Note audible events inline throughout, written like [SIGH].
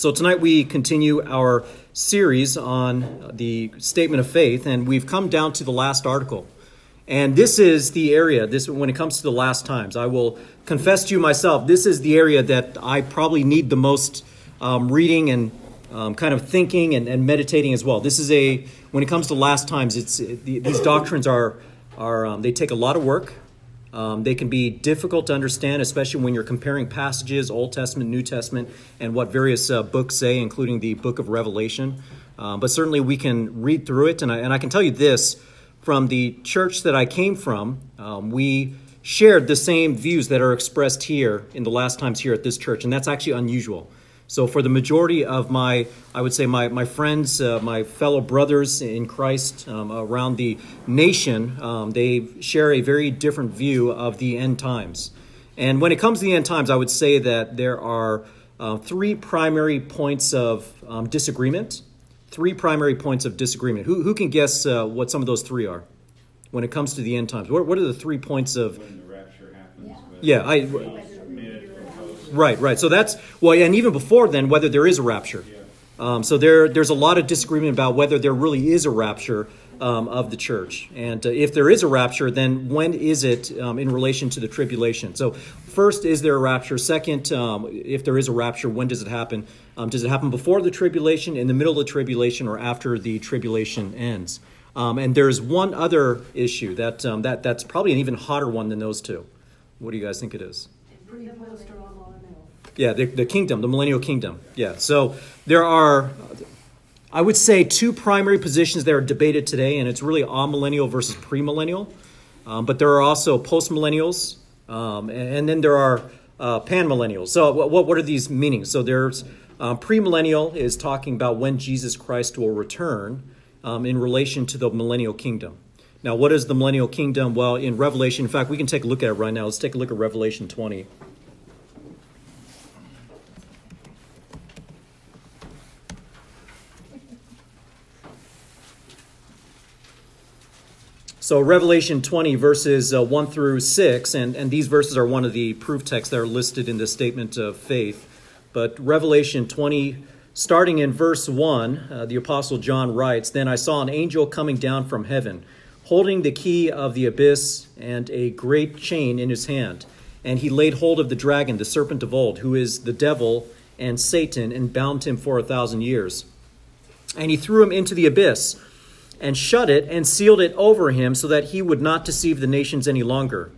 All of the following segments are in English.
So tonight we continue our series on the statement of faith, and we've come down to the last article. And this is the area, this when it comes to the last times, I will confess to you myself, this is the area that I probably need the most um, reading and um, kind of thinking and, and, meditating as well. This is a, when it comes to last times, it's, it, these doctrines are, are um, they take a lot of work. Um, they can be difficult to understand, especially when you're comparing passages, Old Testament, New Testament, and what various uh, books say, including the book of Revelation. Um, but certainly we can read through it. And I, and I, can tell you this from the church that I came from, um, we shared the same views that are expressed here in the last times here at this church. And that's actually unusual. So, for the majority of my, I would say, my, my friends, uh, my fellow brothers in Christ um, around the nation, um, they share a very different view of the end times. And when it comes to the end times, I would say that there are uh, three primary points of um, disagreement. Three primary points of disagreement. Who, who can guess uh, what some of those three are when it comes to the end times? What, what are the three points of. When the rapture happens. Yeah, I. Right, right. So that's well, and even before then, whether there is a rapture. Um, so there, there's a lot of disagreement about whether there really is a rapture um, of the church, and uh, if there is a rapture, then when is it um, in relation to the tribulation? So first, is there a rapture? Second, um, if there is a rapture, when does it happen? Um, does it happen before the tribulation, in the middle of the tribulation, or after the tribulation ends? Um, and there's one other issue that that that's probably an even hotter one than those two. What do you guys think it is? Yeah, the, the kingdom, the millennial kingdom. Yeah. So there are, I would say, two primary positions that are debated today, and it's really amillennial versus premillennial. Um, but there are also postmillennials, um, and, and, then there are uh, panmillennials. So what, what are these meanings? So there's um, premillennial is talking about when Jesus Christ will return um, in relation to the millennial kingdom. Now, what is the millennial kingdom? Well, in Revelation, in fact, we can take a look at it right now. Let's take a look at Revelation 20. So, Revelation 20, verses uh, 1 through 6, and, and these verses are one of the proof texts that are listed in the statement of faith. But Revelation 20, starting in verse 1, uh, the Apostle John writes Then I saw an angel coming down from heaven, holding the key of the abyss and a great chain in his hand. And he laid hold of the dragon, the serpent of old, who is the devil and Satan, and bound him for a thousand years. And he threw him into the abyss and shut it and sealed it over him so that he would not deceive the nations any longer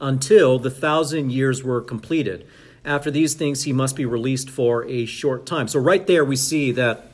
until the thousand years were completed. After these things, he must be released for a short time. So, right there, we see that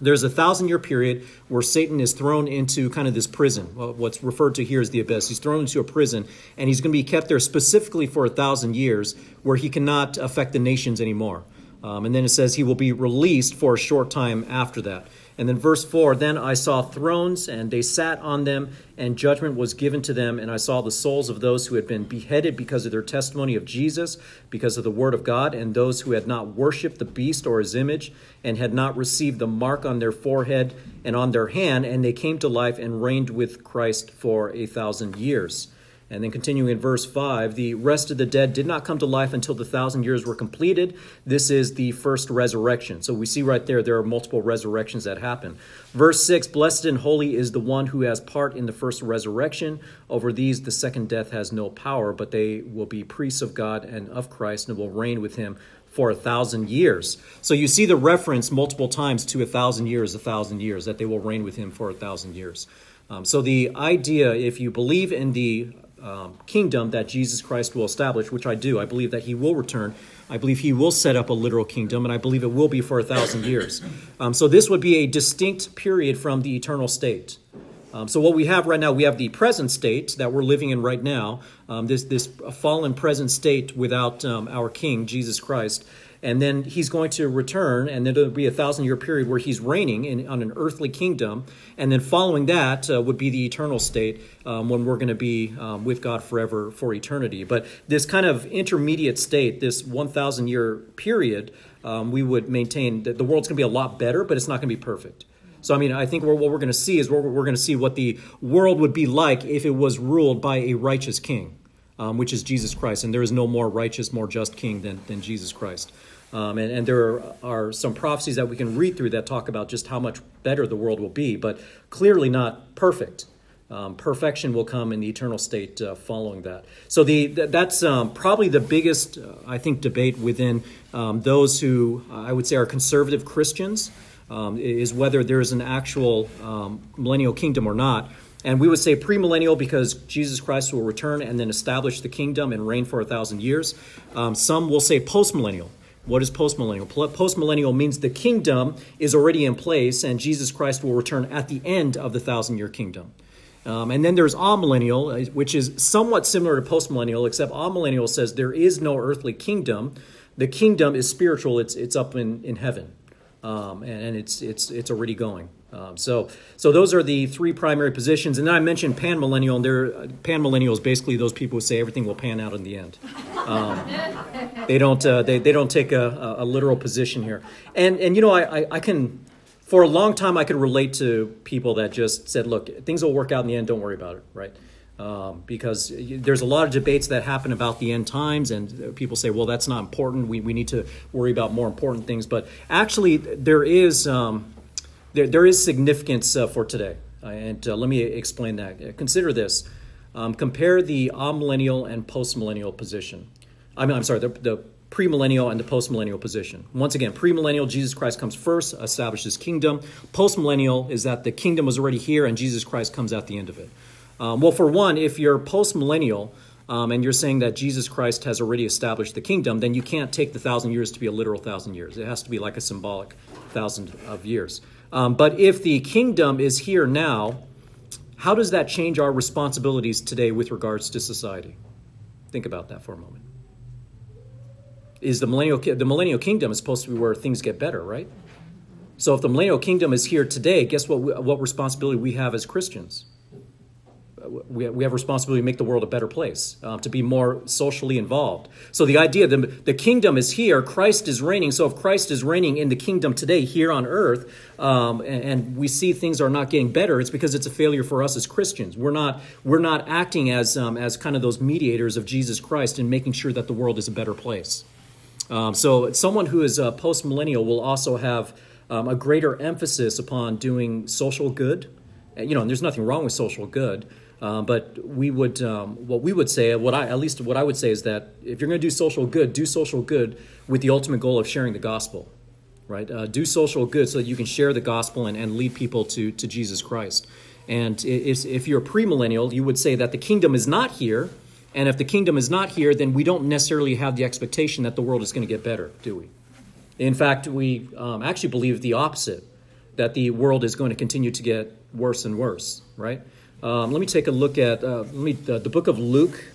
there's a thousand year period where Satan is thrown into kind of this prison. What's referred to here as the abyss. He's thrown into a prison, and he's going to be kept there specifically for a thousand years where he cannot affect the nations anymore. Um, and then it says he will be released for a short time after that. And then verse 4 Then I saw thrones, and they sat on them, and judgment was given to them. And I saw the souls of those who had been beheaded because of their testimony of Jesus, because of the word of God, and those who had not worshipped the beast or his image, and had not received the mark on their forehead and on their hand. And they came to life and reigned with Christ for a thousand years. And then continuing in verse 5, the rest of the dead did not come to life until the thousand years were completed. This is the first resurrection. So we see right there, there are multiple resurrections that happen. Verse 6 Blessed and holy is the one who has part in the first resurrection. Over these, the second death has no power, but they will be priests of God and of Christ and will reign with him for a thousand years. So you see the reference multiple times to a thousand years, a thousand years, that they will reign with him for a thousand years. Um, so the idea, if you believe in the um, kingdom that Jesus Christ will establish, which I do. I believe that he will return. I believe he will set up a literal kingdom, and I believe it will be for a thousand years. Um, so this would be a distinct period from the eternal state. Um, so what we have right now, we have the present state that we're living in right now, um, this this fallen present state without um, our King Jesus Christ, and then he's going to return, and then there'll be a thousand year period where he's reigning in, on an earthly kingdom, and then following that uh, would be the eternal state um, when we're going to be um, with God forever for eternity. But this kind of intermediate state, this 1,000 year period, um, we would maintain that the world's going to be a lot better, but it's not going to be perfect. So, I mean, I think what we're going to see is we're, we're going to see what the world would be like if it was ruled by a righteous king, um, which is Jesus Christ. And there is no more righteous, more just king than, than Jesus Christ. Um, and, and, there are, some prophecies that we can read through that talk about just how much better the world will be, but clearly not perfect. Um, perfection will come in the eternal state uh, following that. So the that's um, probably the biggest, uh, I think, debate within um, those who uh, I would say are conservative Christians um, is whether there is an actual um, millennial kingdom or not. And we would say premillennial because Jesus Christ will return and then establish the kingdom and reign for a thousand years. Some will say postmillennial. What is postmillennial? Postmillennial means the kingdom is already in place and Jesus Christ will return at the end of the thousand year kingdom. Um, and then there's amillennial, uh, which is somewhat similar to postmillennial, except amillennial says there is no earthly kingdom. The kingdom is spiritual; it's it's up in in heaven, um, and, and, it's it's it's already going. Um, so so those are the three primary positions. And then I mentioned panmillennial, and there uh, panmillennial is basically those people who say everything will pan out in the end. Um, they don't uh, they they don't take a, a, literal position here. And and you know I, I, I can for a long time, I could relate to people that just said, look, things will work out in the end, don't worry about it, right? Um, because there's a lot of debates that happen about the end times, and people say, well, that's not important. We, we need to worry about more important things. But actually, there is, um, there, there is significance uh, for today. Uh, and uh, let me explain that. Consider this um, compare the amillennial and postmillennial position. I mean, I'm sorry, the, the premillennial and the postmillennial position. Once again, premillennial, Jesus Christ comes first, establishes kingdom. Postmillennial is that the kingdom was already here and Jesus Christ comes at the end of it. Um, well, for one, if you're postmillennial um, and you're saying that Jesus Christ has already established the kingdom, then you can't take the thousand years to be a literal thousand years. It has to be like a symbolic thousand of years. Um, but if the kingdom is here now, how does that change our responsibilities today with regards to society? Think about that for a moment is the millennial the millennial kingdom is supposed to be where things get better, right? So if the millennial kingdom is here today, guess what? What responsibility we have as Christians? We we have responsibility to make the world a better place, um, to be more socially involved. So the idea that the kingdom is here, Christ is reigning. So if Christ is reigning in the kingdom today here on earth, um, and, and, we see things are not getting better, it's because it's a failure for us as Christians. We're not we're not acting as um, as kind of those mediators of Jesus Christ and making sure that the world is a better place. Um, so someone who is a post millennial will also have um, a greater emphasis upon doing social good. You know, and there's nothing wrong with social good. Um, but we would, um, what we would say, what I at least what I would say is that if you're going to do social good, do social good with the ultimate goal of sharing the gospel, right? Uh, do social good so that you can share the gospel and, and lead people to to Jesus Christ. And if, if you're a premillennial, you would say that the kingdom is not here, and if the kingdom is not here, then we don't necessarily have the expectation that the world is going to get better, do we? In fact, we um, actually believe the opposite that the world is going to continue to get worse and worse, right? Um, let me take a look at uh, let me, the book of Luke.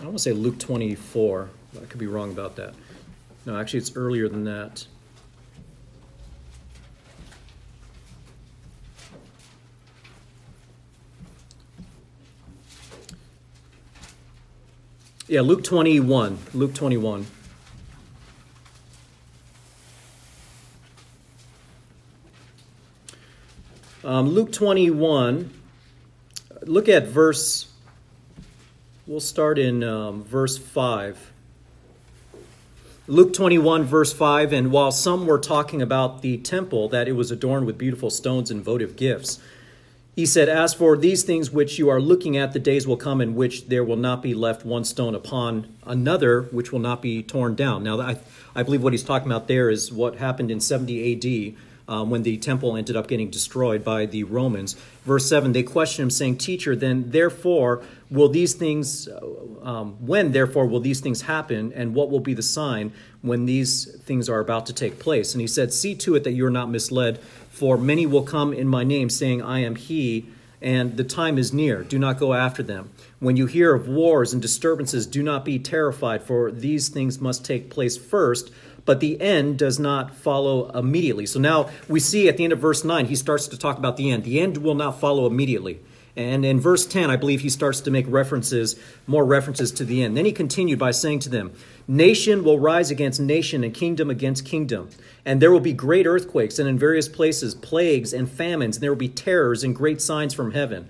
I want to say Luke 24. I could be wrong about that. No, actually, it's earlier than that. Yeah, Luke 21. Luke 21. Um, Luke 21, look at verse, we'll start in um, verse 5. Luke 21, verse 5, and while some were talking about the temple, that it was adorned with beautiful stones and votive gifts, he said, As for these things which you are looking at, the days will come in which there will not be left one stone upon another, which will not be torn down. Now, I, I believe what he's talking about there is what happened in 70 AD um, when the temple ended up getting destroyed by the Romans. Verse 7, they question him, saying, Teacher, then therefore will these things, uh, um, when therefore will these things happen, and what will be the sign when these things are about to take place? And he said, See to it that you are not misled. For many will come in my name, saying, I am he, and the time is near. Do not go after them. When you hear of wars and disturbances, do not be terrified, for these things must take place first, but the end does not follow immediately. So now we see at the end of verse 9, he starts to talk about the end. The end will not follow immediately. And in verse 10, I believe he starts to make references, more references to the end. Then he continued by saying to them, Nation will rise against nation and kingdom against kingdom. And there will be great earthquakes, and in various places, plagues and famines, and there will be terrors and great signs from heaven.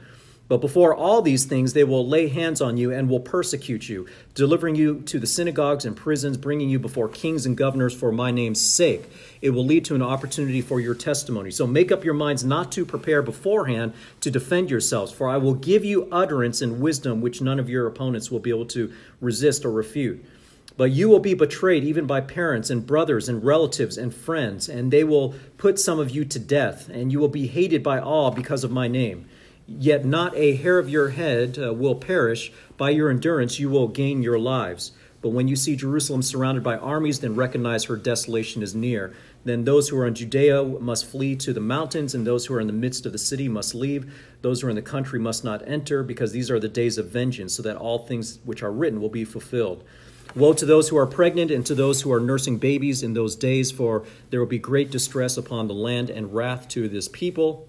But before all these things, they will lay hands on you and will persecute you, delivering you to the synagogues and prisons, bringing you before kings and governors for my name's sake. It will lead to an opportunity for your testimony. So make up your minds not to prepare beforehand to defend yourselves, for I will give you utterance and wisdom which none of your opponents will be able to resist or refute. But you will be betrayed even by parents and brothers and relatives and friends, and they will put some of you to death, and you will be hated by all because of my name. Yet not a hair of your head uh, will perish. By your endurance, you will gain your lives. But when you see Jerusalem surrounded by armies, then recognize her desolation is near. Then those who are in Judea must flee to the mountains, and those who are in the midst of the city must leave. Those who are in the country must not enter, because these are the days of vengeance, so that all things which are written will be fulfilled. Woe to those who are pregnant and to those who are nursing babies in those days, for there will be great distress upon the land and wrath to this people.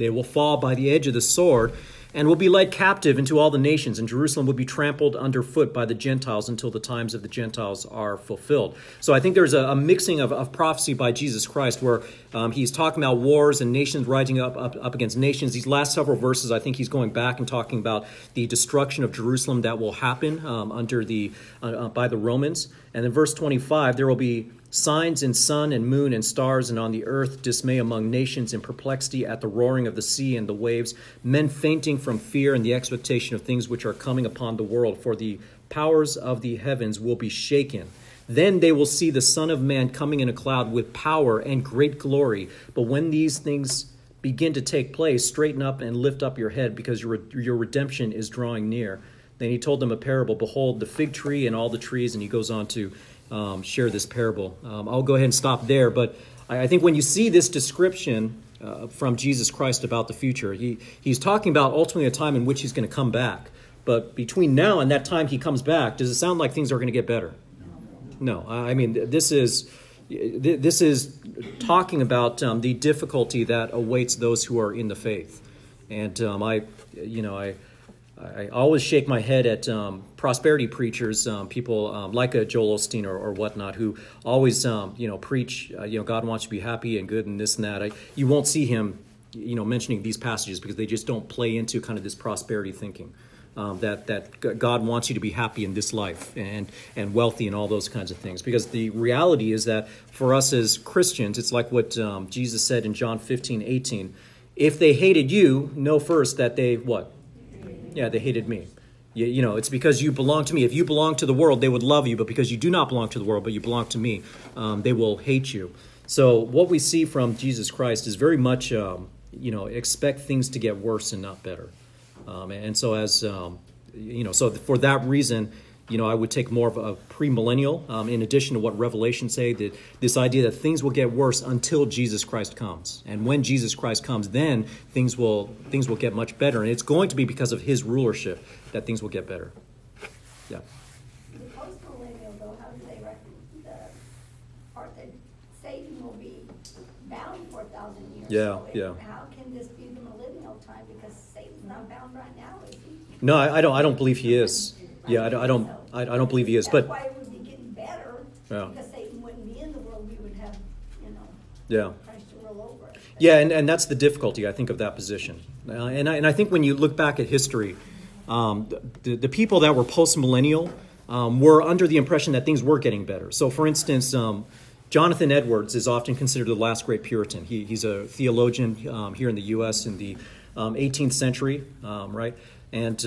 They will fall by the edge of the sword and will be led captive into all the nations, and Jerusalem will be trampled underfoot by the Gentiles until the times of the Gentiles are fulfilled. So I think there's a, a mixing of, of, prophecy by Jesus Christ where um, he's talking about wars and nations rising up, up, up against nations. These last several verses, I think he's going back and talking about the destruction of Jerusalem that will happen um, under the uh, uh by the Romans. And in verse 25, there will be signs in sun and moon and stars, and on the earth dismay among nations and perplexity at the roaring of the sea and the waves, men fainting from fear and the expectation of things which are coming upon the world, for the powers of the heavens will be shaken. Then they will see the Son of Man coming in a cloud with power and great glory. But when these things begin to take place, straighten up and lift up your head, because your, your redemption is drawing near. Then he told them a parable Behold, the fig tree and all the trees, and he goes on to um, share this parable. Um, I'll go ahead and stop there, but I, I think when you see this description uh, from Jesus Christ about the future, he, he's talking about ultimately a time in which he's going to come back. But between now and that time he comes back, does it sound like things are going to get better? No. I mean, this is this is talking about um, the difficulty that awaits those who are in the faith. And um, I, you know, I I always shake my head at um, prosperity preachers, um, people um, like a Joel Osteen or, or whatnot, who always, um, you know, preach, uh, you know, God wants you to be happy and good and this and that. I, you won't see him, you know, mentioning these passages because they just don't play into kind of this prosperity thinking. Um, that that God wants you to be happy in this life and and wealthy and all those kinds of things. Because the reality is that for us as Christians, it's like what um, Jesus said in John 15, 18. If they hated you, know first that they what yeah, they hated me. You, you, know, it's because you belong to me. If you belong to the world, they would love you, but because you do not belong to the world, but you belong to me, um, they will hate you. So, what we see from Jesus Christ is very much, um, you know, expect things to get worse and not better. Um, and so, as um, you know, so for that reason, you know, I would take more of a premillennial. Um, in addition to what Revelation say, that this idea that things will get worse until Jesus Christ comes, and when Jesus Christ comes, then things will things will get much better, and it's going to be because of His rulership that things will get better. Yeah. The postmillennial, though, how do they reckon the part that Satan will be bound for a thousand years? Yeah, so yeah. How can this be the millennial time? Because Satan's not bound right now, is he? No, I, I don't. I don't believe he is. Yeah, I don't. I don't, I, I don't believe he is. That's But why it would be getting better. Yeah. Because Satan wouldn't be in the world, we would have, you know, yeah. Christ to rule over us. Yeah, and, and that's the difficulty, I think, of that position. Uh, and, I, and I think when you look back at history, um, the, the people that were post millennial um, were under the impression that things were getting better. So, for instance, um, Jonathan Edwards is often considered the last great Puritan. He, he's a theologian um, here in the U.S. in the 18th um, century, um, right? And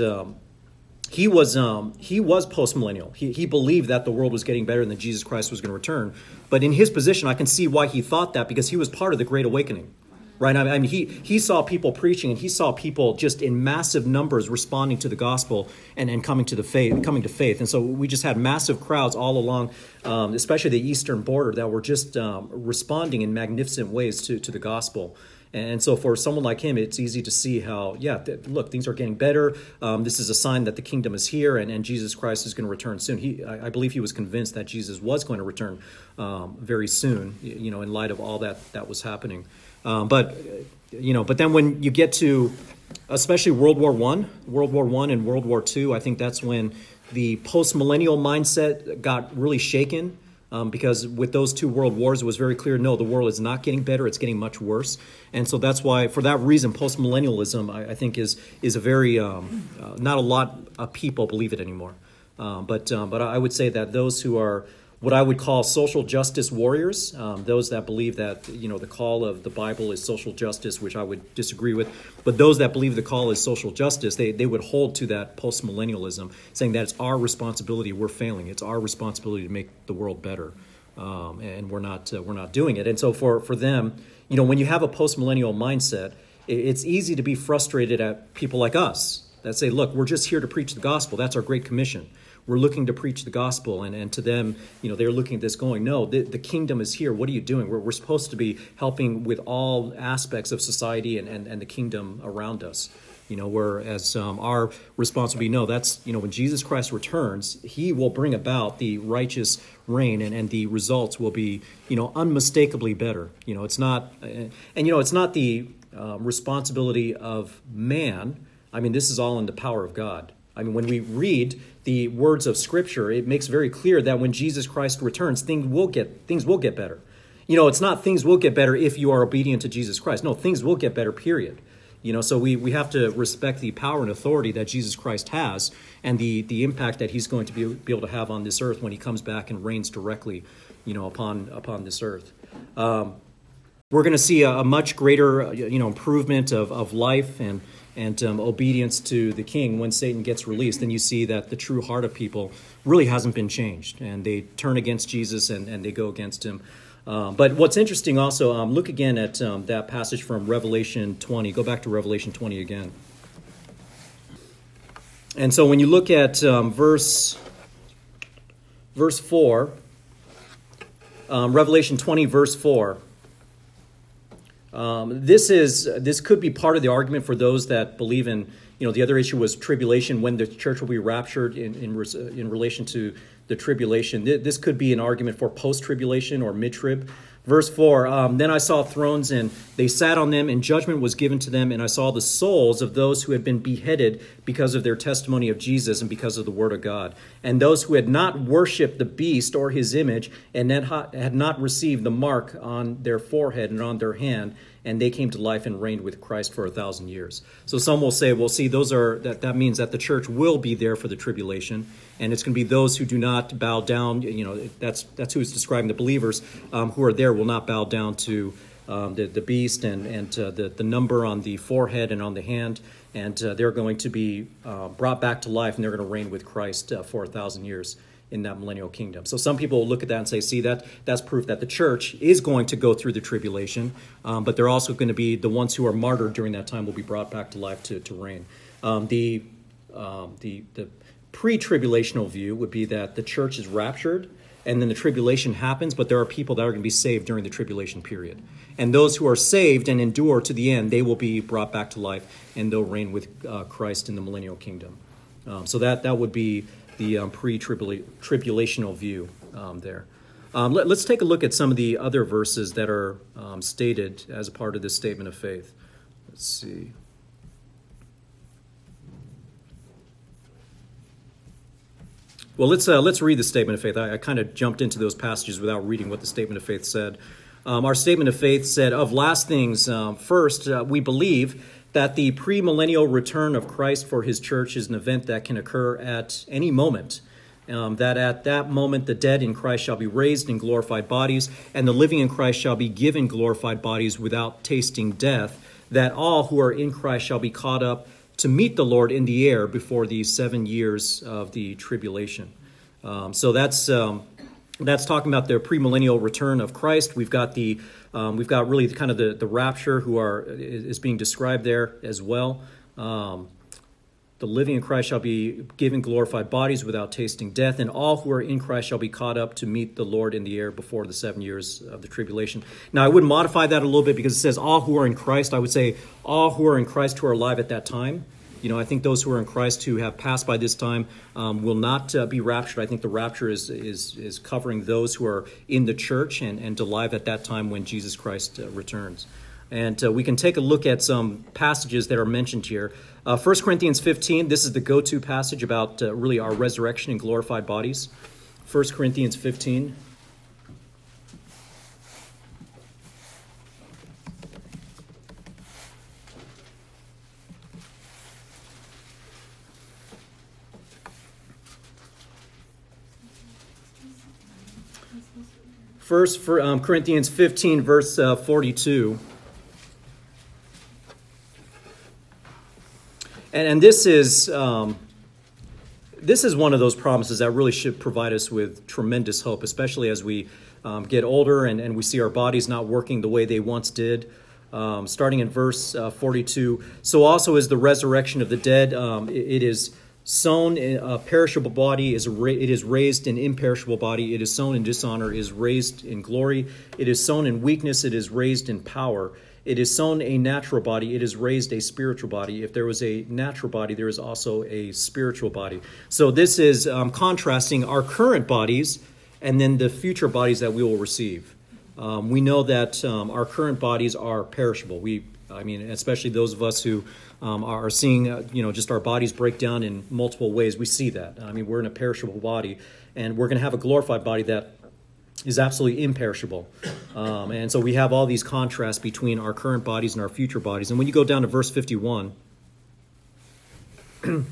he was um, he was post millennial. He, he believed that the world was getting better and that Jesus Christ was going to return. But in his position, I can see why he thought that because he was part of the Great Awakening, right? I mean, he he saw people preaching and he saw people just in massive numbers responding to the gospel and, and coming to the faith, coming to faith. And so we just had massive crowds all along, um, especially the eastern border, that were just um, responding in magnificent ways to to the gospel. And so for someone like him, it's easy to see how, yeah, th- look, things are getting better. Um, this is a sign that the kingdom is here and, and Jesus Christ is going to return soon. He, I, I, believe he was convinced that Jesus was going to return um, very soon, you know, in light of all that that was happening. Um, but, you know, but then when you get to especially World War One, World War One and World War Two, I think that's when the post millennial mindset got really shaken Um, because with those two world wars, it was very clear no, the world is not getting better; it's getting much worse. And so that's why, for that reason, postmillennialism, I, I think, is is a very um, uh, not a lot of people believe it anymore. Um, but um, but I would say that those who are what I would call social justice warriors, um, those that believe that you know the call of the Bible is social justice, which I would disagree with, but those that believe the call is social justice, they, they would hold to that postmillennialism, saying that it's our responsibility, we're failing, it's our responsibility to make the world better, um, and we're not uh, we're not doing it. And so for for them, you know, when you have a postmillennial mindset, it's easy to be frustrated at people like us that say, look, we're just here to preach the gospel. That's our great commission we're looking to preach the gospel and, and to them you know they're looking at this going no the, the kingdom is here. What are you doing? We're, we're supposed to be helping with all aspects of society and, and, and the kingdom around us. You know whereas um, our response would be no that's you know when jesus christ returns he will bring about the righteous reign and, and the results will be you know unmistakably better. You know it's not and you know it's not the um, responsibility of man. I mean this is all in the power of god. I mean when we read the words of Scripture, it makes very clear that when Jesus Christ returns, things will get things will get better. You know, it's not things will get better if you are obedient to Jesus Christ. No, things will get better. Period. You know, so we, we have to respect the power and authority that Jesus Christ has and the, the impact that he's going to be, be able to have on this earth when he comes back and reigns directly, you know, upon upon this earth. Um, we're going to see a, a, much greater, you know, improvement of, of life and and um, obedience to the king when Satan gets released, then you see that the true heart of people really hasn't been changed. And they turn against Jesus and, and they go against him. Um, but what's interesting also, um, look again at um, that passage from Revelation 20. Go back to Revelation 20 again. And so when you look at um, verse, verse 4, um, Revelation 20, verse 4. Um, this is this could be part of the argument for those that believe in you know the other issue was tribulation when the church will be raptured in in, in relation to the tribulation. This could be an argument for post tribulation or mid trib. Verse 4 um, Then I saw thrones, and they sat on them, and judgment was given to them. And I saw the souls of those who had been beheaded because of their testimony of Jesus and because of the word of God. And those who had not worshipped the beast or his image, and had not received the mark on their forehead and on their hand, and they came to life and reigned with Christ for a thousand years. So some will say, well, see, those are that, that means that the church will be there for the tribulation, and it's going to be those who do not bow down. You know, that's that's who is describing the believers um, who are there will not bow down to um, the, the beast and and uh, the the number on the forehead and on the hand, and uh, they're going to be uh, brought back to life, and they're going to reign with Christ uh, for a thousand years in that millennial kingdom. So some people will look at that and say, see, that that's proof that the church is going to go through the tribulation, um, but they're also going to be the ones who are martyred during that time will be brought back to life to, to reign. Um, the, um, the, the pre-tribulational view would be that the church is raptured and then the tribulation happens, but there are people that are going to be saved during the tribulation period. And those who are saved and endure to the end, they will be brought back to life and they'll reign with uh, Christ in the millennial kingdom. Um, so that, that would be the um, pre-tribulational view um, there. Um, let, us take a look at some of the other verses that are um, stated as a part of this statement of faith. Let's see. Well, let's uh, let's read the statement of faith. I, I kind of jumped into those passages without reading what the statement of faith said. Um, our statement of faith said, "Of last things, um, first uh, we believe." that the premillennial return of Christ for his church is an event that can occur at any moment. Um, that at that moment the dead in Christ shall be raised in glorified bodies, and the living in Christ shall be given glorified bodies without tasting death, that all who are in Christ shall be caught up to meet the Lord in the air before the seven years of the tribulation. Um, so that's um, that's talking about the premillennial return of Christ. We've got the um, we've got really kind of the, the rapture who are is being described there as well. The living in Christ shall be given glorified bodies without tasting death, and all who are in Christ shall be caught up to meet the Lord in the air before the seven years of the tribulation. Now, I would modify that a little bit because it says all who are in Christ. I would say all who are in Christ who are alive at that time. You know, I think those who are in Christ who have passed by this time um, will not uh, be raptured. I think the rapture is, is, is covering those who are in the church and, and alive at that time when Jesus Christ uh, returns. And uh, we can take a look at some passages that are mentioned here. Uh, 1 Corinthians 15, this is the go to passage about uh, really our resurrection and glorified bodies. 1 Corinthians 15. First, for, um, Corinthians 15, verse uh, 42. And, and this is um, this is one of those promises that really should provide us with tremendous hope, especially as we um, get older and, and we see our bodies not working the way they once did. Um, starting in verse uh, 42. So also is the resurrection of the dead. Um, it, it is sown in a perishable body is ra- it is raised in imperishable body it is sown in dishonor is raised in glory it is sown in weakness it is raised in power it is sown a natural body it is raised a spiritual body if there was a natural body there is also a spiritual body so this is um, contrasting our current bodies and then the future bodies that we will receive um, we know that um, our current bodies are perishable we i mean especially those of us who um, are seeing, uh, you know, just our bodies break down in multiple ways. We see that. I mean, we're in a perishable body, and we're going to have a glorified body that is absolutely imperishable. Um, and so we have all these contrasts between our current bodies and our future bodies. And when you go down to verse 51, [CLEARS THROAT] and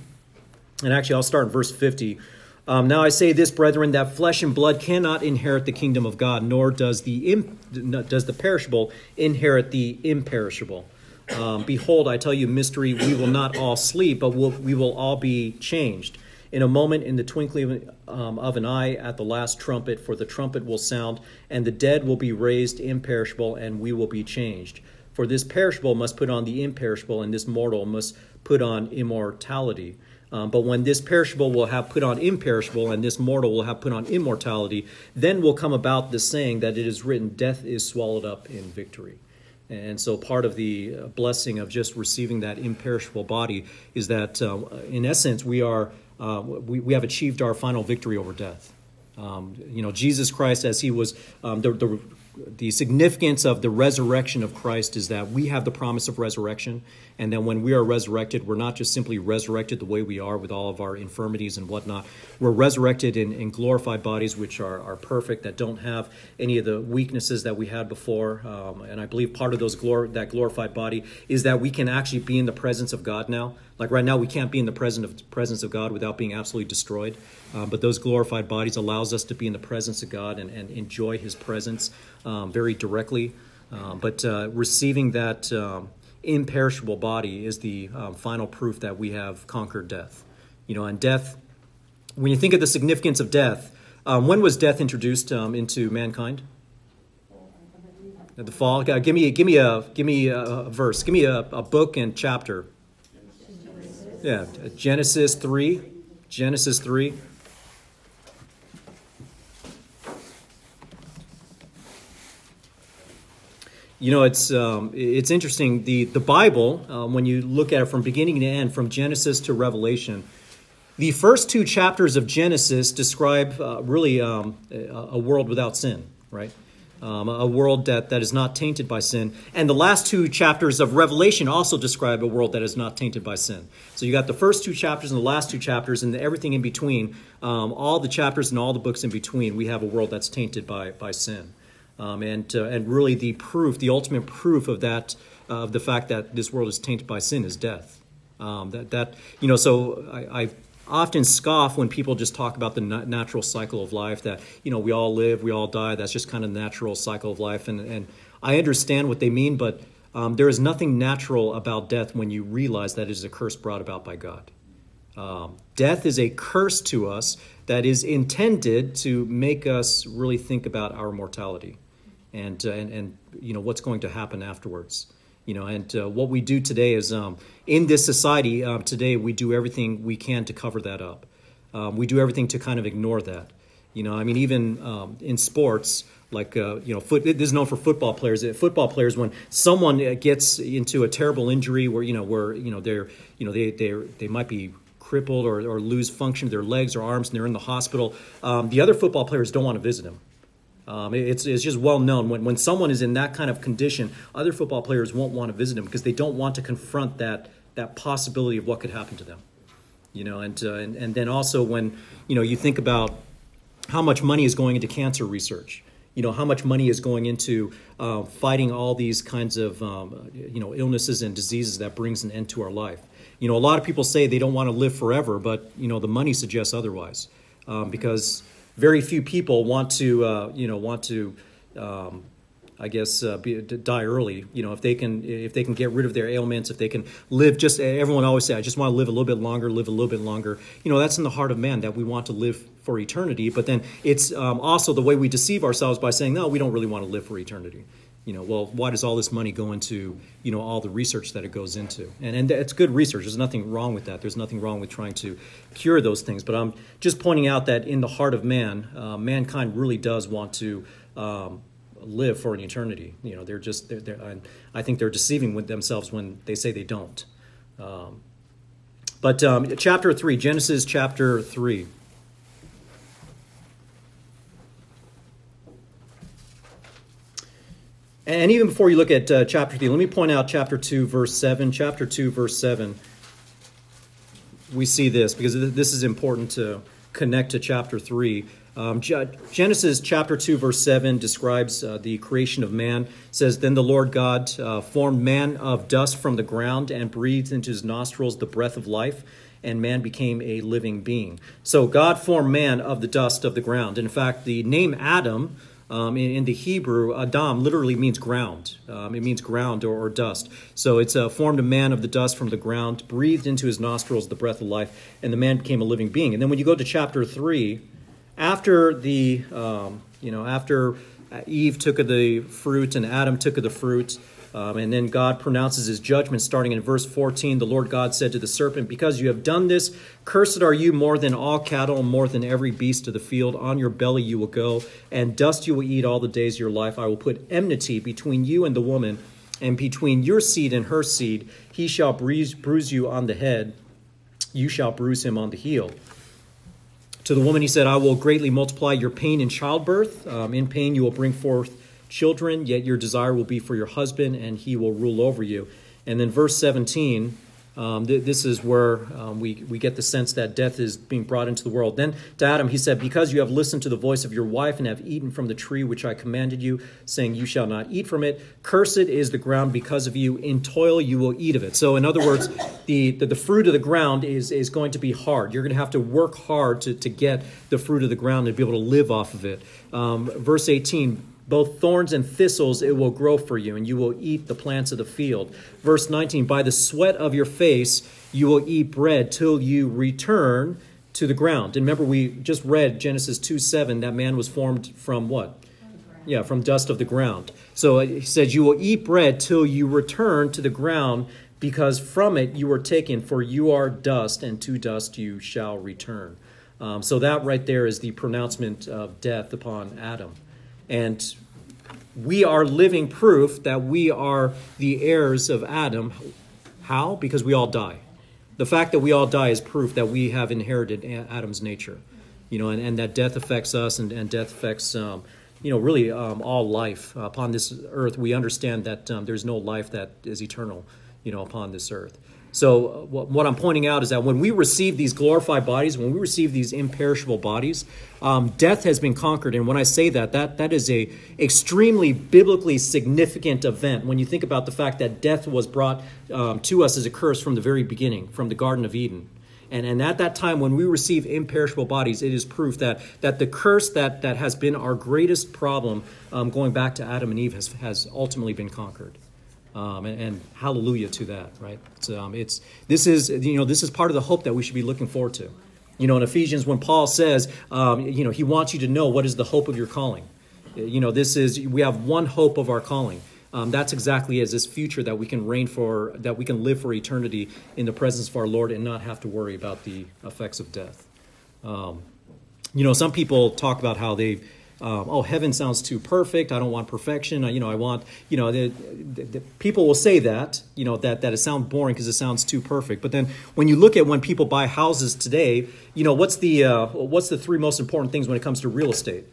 actually, I'll start in verse 50. Um, now I say this, brethren, that flesh and blood cannot inherit the kingdom of God, nor does the imp- does the perishable inherit the imperishable. Um, Behold, I tell you mystery, we will not all sleep, but we'll, we will all be changed. In a moment, in the twinkling um, of an eye, at the last trumpet, for the trumpet will sound, and the dead will be raised imperishable, and we will be changed. For this perishable must put on the imperishable, and this mortal must put on immortality. Um, but when this perishable will have put on imperishable, and this mortal will have put on immortality, then will come about the saying that it is written, Death is swallowed up in victory. And so, part of the uh, blessing of just receiving that imperishable body is that, uh, in essence, we are uh, we, we have achieved our final victory over death. Um, you know, Jesus Christ, as he was um, the, the the significance of the resurrection of Christ is that we have the promise of resurrection, and that when we are resurrected, we're not just simply resurrected the way we are with all of our infirmities and whatnot. We're resurrected in, in glorified bodies which are, are perfect, that don't have any of the weaknesses that we had before. Um, and I believe part of those glor- that glorified body is that we can actually be in the presence of God now. Like right now, we can't be in the presence of, presence of God without being absolutely destroyed. Um, but those glorified bodies allows us to be in the presence of God and, and enjoy His presence um, very directly. Um, but uh, receiving that um, imperishable body is the um, final proof that we have conquered death. You know, and death. When you think of the significance of death, um, when was death introduced into mankind? The fall. Uh, give me, give me a, give me a verse. Give me a, a book and chapter. Yeah, Genesis three. Genesis three. You know, it's um, it's interesting. The the Bible, um, when you look at it from beginning to end, from Genesis to Revelation, the first two chapters of Genesis describe uh, really um, a, a, world without sin, right? Um, a world that, that is not tainted by sin. And the last two chapters of Revelation also describe a world that is not tainted by sin. So you got the first two chapters and the last two chapters, and everything in between, um, all the chapters and all the books in between, we have a world that's tainted by, by sin. Um, and, uh, and really, the proof, the ultimate proof of that, uh, of the fact that this world is tainted by sin, is death. Um, that, that, you know, so I, I often scoff when people just talk about the natural cycle of life that you know we all live we all die. That's just kind of natural cycle of life. And, and i understand what they mean but um, there is nothing natural about death when you realize that it is a curse brought about by god. Um, death is a curse to us that is intended to make us really think about our mortality and, uh, and, and you know what's going to happen afterwards. You know, and uh, what we do today is um, in this society uh, today we do everything we can to cover that up. Um, we do everything to kind of ignore that. You know, I mean, even um, in sports, like uh, you know, foot, this is known for football players. Football players, when someone gets into a terrible injury, where you know, where you know they're, you know, they they they might be crippled or, or lose function of their legs or arms, and they're in the hospital. Um, the other football players don't want to visit them. Um, it's, it's just well known when, when someone is in that kind of condition, other football players won't want to visit him because they don't want to confront that, that possibility of what could happen to them. You know, and, uh, and, and then also when, you know, you think about how much money is going into cancer research, you know, how much money is going into uh, fighting all these kinds of, um, you know, illnesses and diseases that brings an end to our life. You know, a lot of people say they don't want to live forever, but, you know, the money suggests otherwise um, because very few people want to, uh, you know, want to. Um, I guess uh, be, die early. You know, if they can, if they can get rid of their ailments, if they can live just. Everyone always say, "I just want to live a little bit longer, live a little bit longer." You know, that's in the heart of man that we want to live for eternity. But then it's um, also the way we deceive ourselves by saying, "No, we don't really want to live for eternity." You know, well, why does all this money go into you know all the research that it goes into? And and it's good research. There's nothing wrong with that. There's nothing wrong with trying to cure those things. But I'm just pointing out that in the heart of man, uh, mankind really does want to. Um, live for an eternity. You know, they're just, they're, they're, I think they're deceiving with themselves when they say they don't. Um, but um, chapter 3, Genesis chapter 3. And even before you look at uh, chapter 3, let me point out chapter 2, verse 7. Chapter 2, verse 7, we see this because this is important to connect to chapter 3. Um, Genesis chapter 2, verse 7 describes uh, the creation of man. It says, Then the Lord God uh, formed man of dust from the ground and breathed into his nostrils the breath of life, and man became a living being. So God formed man of the dust of the ground. In fact, the name Adam um, in, in, the Hebrew, Adam literally means ground. Um, it means ground or, or dust. So it's uh, formed a man of the dust from the ground, breathed into his nostrils the breath of life, and the man became a living being. And then when you go to chapter 3, after the, um, you know, after Eve took of the fruit and Adam took of the fruit, um, and then God pronounces his judgment starting in verse 14. The Lord God said to the serpent, Because you have done this, cursed are you more than all cattle, more than every beast of the field. On your belly you will go, and dust you will eat all the days of your life. I will put enmity between you and the woman, and between your seed and her seed. He shall bruise, bruise you on the head, you shall bruise him on the heel. To the woman, he said, I will greatly multiply your pain in childbirth. Um, in pain, you will bring forth children, yet your desire will be for your husband, and he will rule over you. And then, verse 17 um, th- this is where um, we, we get the sense that death is being brought into the world. Then to Adam, he said, Because you have listened to the voice of your wife and have eaten from the tree which I commanded you, saying, You shall not eat from it, cursed is the ground because of you. In toil you will eat of it. So, in other words, the, the, the fruit of the ground is, is going to be hard. You're going to have to work hard to, to get the fruit of the ground and be able to live off of it. Um, verse 18 both thorns and thistles it will grow for you, and you will eat the plants of the field. Verse 19 By the sweat of your face you will eat bread till you return to the ground. And remember, we just read Genesis 2 7, that man was formed from what? Yeah, from dust of the ground. So he says, You will eat bread till you return to the ground, because from it you were taken, for you are dust, and to dust you shall return. Um, so that right there is the pronouncement of death upon Adam. And we are living proof that we are the heirs of Adam. How? Because we all die. The fact that we all die is proof that we have inherited Adam's nature, you know, and, and that death affects us and, and death affects, um, you know, really um, all life upon this earth. We understand that um, there's no life that is eternal, you know, upon this earth. So, uh, what I'm pointing out is that when we receive these glorified bodies, when we receive these imperishable bodies, um, death has been conquered. And when I say that, that that is a extremely biblically significant event. When you think about the fact that death was brought um, to us as a curse from the very beginning, from the Garden of Eden. And, and at that time, when we receive imperishable bodies, it is proof that, that the curse that, that has been our greatest problem um, going back to Adam and Eve has, has ultimately been conquered. Um, and, and, hallelujah to that, right? So, um, it's this is you know this is part of the hope that we should be looking forward to. You know, in Ephesians, when Paul says, um, you know, he wants you to know what is the hope of your calling. You know, this is we have one hope of our calling. Um, that's exactly as this future that we can reign for, that we can live for eternity in the presence of our Lord and not have to worry about the effects of death. Um, you know, some people talk about how they um, oh, heaven sounds too perfect. I don't want perfection. I, you know, I want, you know, the, the, the people will say that, you know, that, that it sounds boring because it sounds too perfect. But then when you look at when people buy houses today, you know, what's the, uh, what's the three most important things when it comes to real estate?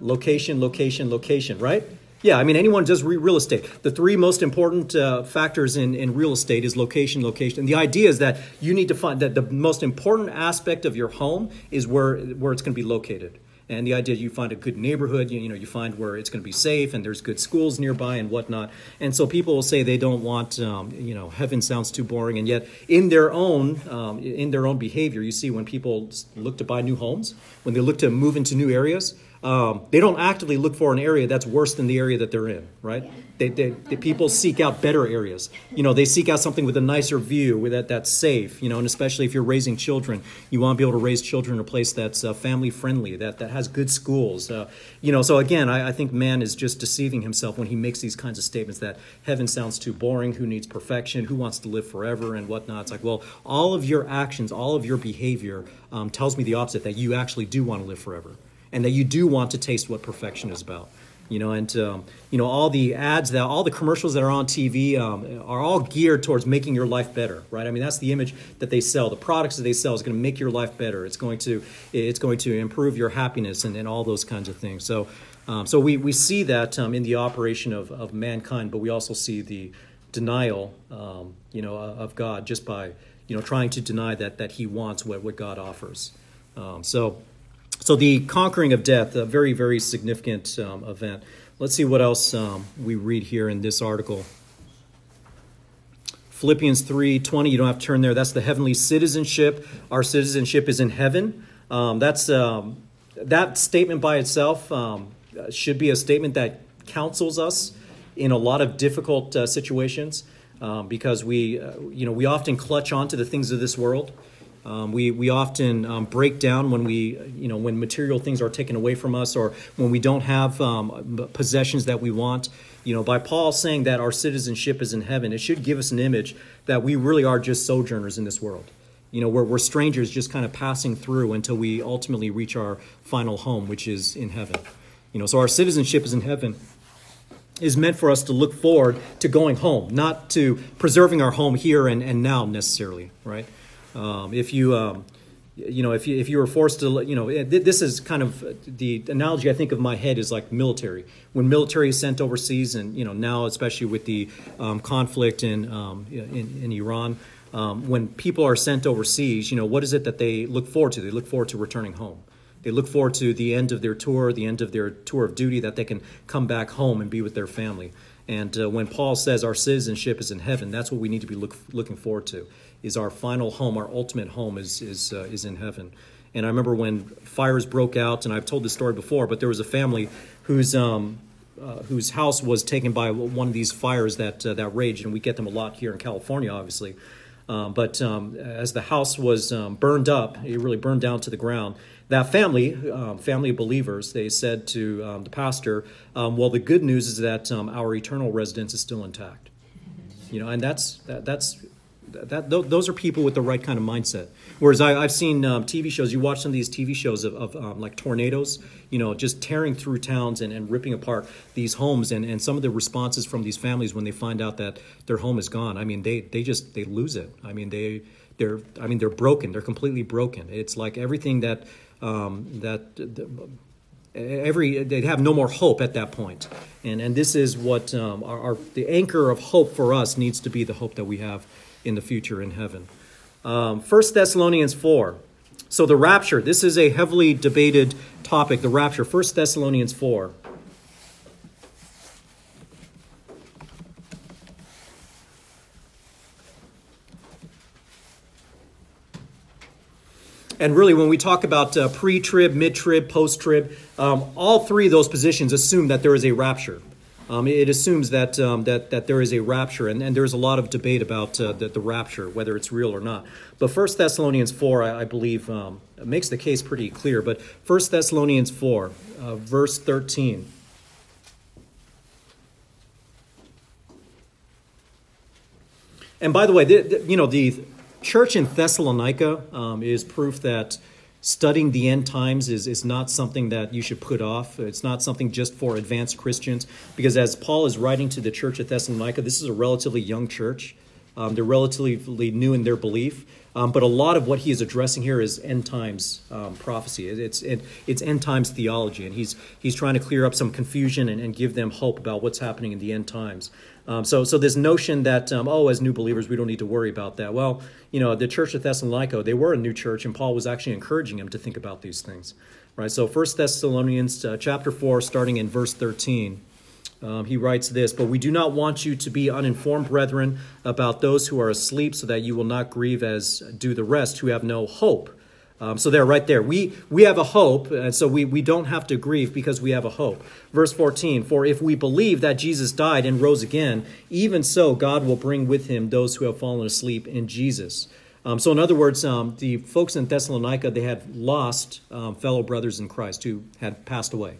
Location, location, location, right? Yeah, I mean, anyone does real estate. The three most important uh, factors in, in real estate is location, location. And the idea is that you need to find that the most important aspect of your home is where, where it's going to be located. And the idea you find a good neighborhood, you, you know, you find where it's going to be safe and there's good schools nearby and whatnot. And so people will say they don't want, um, you know, heaven sounds too boring. And yet, in their own, um, in their own behavior, you see when people look to buy new homes, when they look to move into new areas, um, they don't actively look for an area that's worse than the area that they're in, right? They, they, the people seek out better areas. You know, they seek out something with a nicer view, with that that's safe. You know, and especially if you're raising children, you want to be able to raise children in a place that's uh, family friendly, that that has good schools. Uh, you know, so again, I, I think man is just deceiving himself when he makes these kinds of statements that heaven sounds too boring. Who needs perfection? Who wants to live forever and whatnot? It's like, well, all of your actions, all of your behavior um, tells me the opposite. That you actually do want to live forever and that you do want to taste what perfection is about. You know and um, you know all the ads that all the commercials that are on tv um, are all geared towards making your life better right? I mean that's the image that they sell. The products that they sell is going to make your life better. It's going to it's going to improve your happiness and, and all those kinds of things. So um, so we, we see that um, in the operation of, of mankind but we also see the denial um, you know of god just by you know trying to deny that that he wants what, what god offers. Um, so so the conquering of death, a very, very significant um, event. Let's see what else um, we read here in this article. Philippians 3:20, you don't have to turn there. That's the heavenly citizenship. Our citizenship is in heaven. Um, that's um, that statement by itself um, should be a statement that counsels us in a lot of difficult uh, situations um, because we, uh, you know, we often clutch onto the things of this world. Um, we, we often um, break down when we, you know, when material things are taken away from us or when we don't have um, possessions that we want. You know, by Paul saying that our citizenship is in heaven, it should give us an image that we really are just sojourners in this world. You know, we're, we're strangers just kind of passing through until we ultimately reach our final home, which is in heaven. You know, so our citizenship is in heaven is meant for us to look forward to going home, not to preserving our home here and, and now necessarily, right? Um, if you, um, you know, if you, if you were forced to, you know, this is kind of the analogy I think of my head is like military. When military is sent overseas, and you know now especially with the um, conflict in, um, in, in Iran, um, when people are sent overseas, you know, what is it that they look forward to? They look forward to returning home. They look forward to the end of their tour, the end of their tour of duty, that they can come back home and be with their family. And uh, when Paul says our citizenship is in heaven, that's what we need to be look, looking forward to is our final home, our ultimate home is, is, uh, is in heaven. And I remember when fires broke out, and I've told this story before, but there was a family whose, um, uh, whose house was taken by one of these fires that, uh, that raged, and we get them a lot here in California, obviously. Um, but um, as the house was um, burned up, it really burned down to the ground. That family, um, family of believers, they said to um, the pastor, um, "Well, the good news is that our eternal residence is still intact." You know, and that's that, that's that, those are people with the right kind of mindset. Whereas I, have seen um, TV shows, you watch some of these TV shows of, of um, like tornadoes, you know, just tearing through towns and, and ripping apart these homes, and, and some of the responses from these families when they find out that their home is gone. I mean, they they just they lose it. I mean, they they're I mean they're broken. They're completely broken. It's like everything that um, that. The, every they'd have no more hope at that point and and this is what um, our, our, the anchor of hope for us needs to be the hope that we have in the future in heaven. Um, 1 Thessalonians 4. So the rapture, this is a heavily debated topic, the rapture. 1 Thessalonians 4. And really, when we talk about uh, pre trib, mid trib, post trib, um, all three of those positions assume that there is a rapture. Um, it assumes that, um, that, that there is a rapture, and, and there's a lot of debate about uh, the, the, rapture, whether it's real or not. But 1 Thessalonians 4, I, I believe, um, makes the case pretty clear. But 1 Thessalonians 4, uh, verse 13. And by the way, the, the, you know, the church in Thessalonica um, is proof that studying the end times is, is not something that you should put off. It's not something just for advanced Christians, because as Paul is writing to the church at Thessalonica, this is a relatively young church. Um, they're relatively new in their belief. Um, but a lot of what he is addressing here is end times um, prophecy. It, it's it, it's end times theology, and he's he's trying to clear up some confusion and, and give them hope about what's happening in the end times. Um, so so this notion that um, oh, as new believers, we don't need to worry about that. Well, you know, the church of Thessalonica, they were a new church, and Paul was actually encouraging them to think about these things, right? So First Thessalonians uh, chapter four, starting in verse thirteen. Um, he writes this, but we do not want you to be uninformed, brethren, about those who are asleep, so that you will not grieve as do the rest who have no hope. Um, so there, right there, we we have a hope, and so we we don't have to grieve because we have a hope. Verse fourteen: For if we believe that Jesus died and rose again, even so God will bring with Him those who have fallen asleep in Jesus. Um, so, in other words, um, the folks in Thessalonica they had lost um, fellow brothers in Christ who had passed away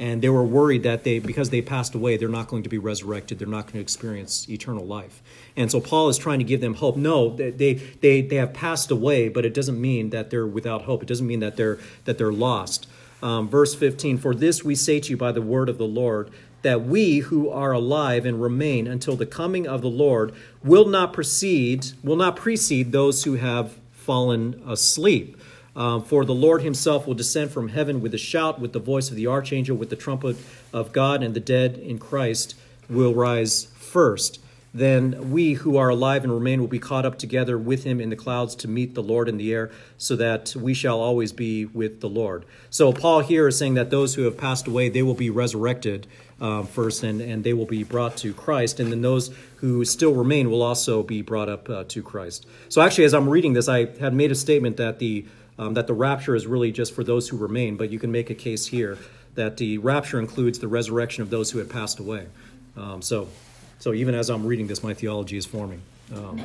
and they were worried that they because they passed away they're not going to be resurrected. They're not going to experience eternal life. And so paul is trying to give them hope. No they they they have passed away but it doesn't mean that they're without hope. It doesn't mean that they're that they're lost. Um, verse 15 for this we say to you by the word of the lord that we who are alive and remain until the coming of the lord will not precede will not precede those who have fallen asleep um, for the Lord himself will descend from heaven with a shout, with the voice of the archangel, with the trumpet of God, and the dead in Christ will rise first. Then we who are alive and remain will be caught up together with him in the clouds to meet the Lord in the air, so that we shall always be with the Lord. So Paul here is saying that those who have passed away, they will be resurrected um, first, and, and they will be brought to Christ. And then those who still remain will also be brought up uh, to Christ. So actually, as I'm reading this, I had made a statement that the um, that the rapture is really just for those who remain, but you can make a case here that the rapture includes the resurrection of those who had passed away. Um, so, so even as I'm reading this, my theology is forming. Um,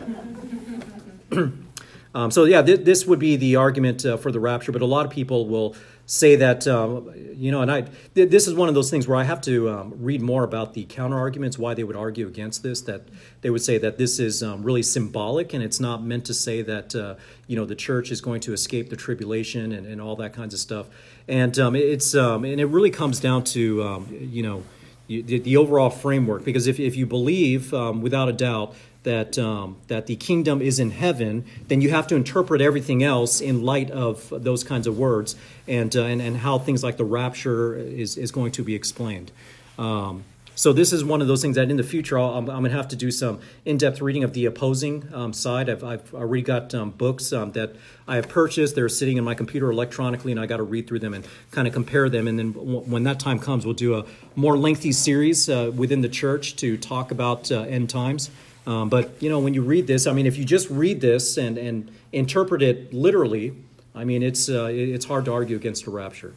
[CLEARS THROAT] um so yeah, th- this would be the argument uh, for the rapture, but a lot of people will say that um, you know, and I th- this is one of those things where I have to um, read more about the counter arguments why they would argue against this. That they would say that this is um, really symbolic and it's not meant to say that uh, you know the church is going to escape the tribulation and, and all that kinds of stuff. And um, it's um, and it really comes down to um, you know the, the, overall framework because if if you believe without a doubt that um, that the kingdom is in heaven, then you have to interpret everything else in light of those kinds of words and uh, and, and how things like the rapture is is going to be explained. Um, so this is one of those things that in the future i am going to have to do some in-depth reading of the opposing um, side. I've, I've, already got um, books um, that I have purchased. They're sitting in my computer electronically, and I got to read through them and kind of compare them. And then w- when that time comes, we'll do a more lengthy series uh, within the church to talk about uh, end times. Um, but you know, when you read this, I mean, if you just read this and, and interpret it literally, I mean, it's uh, it's hard to argue against a rapture.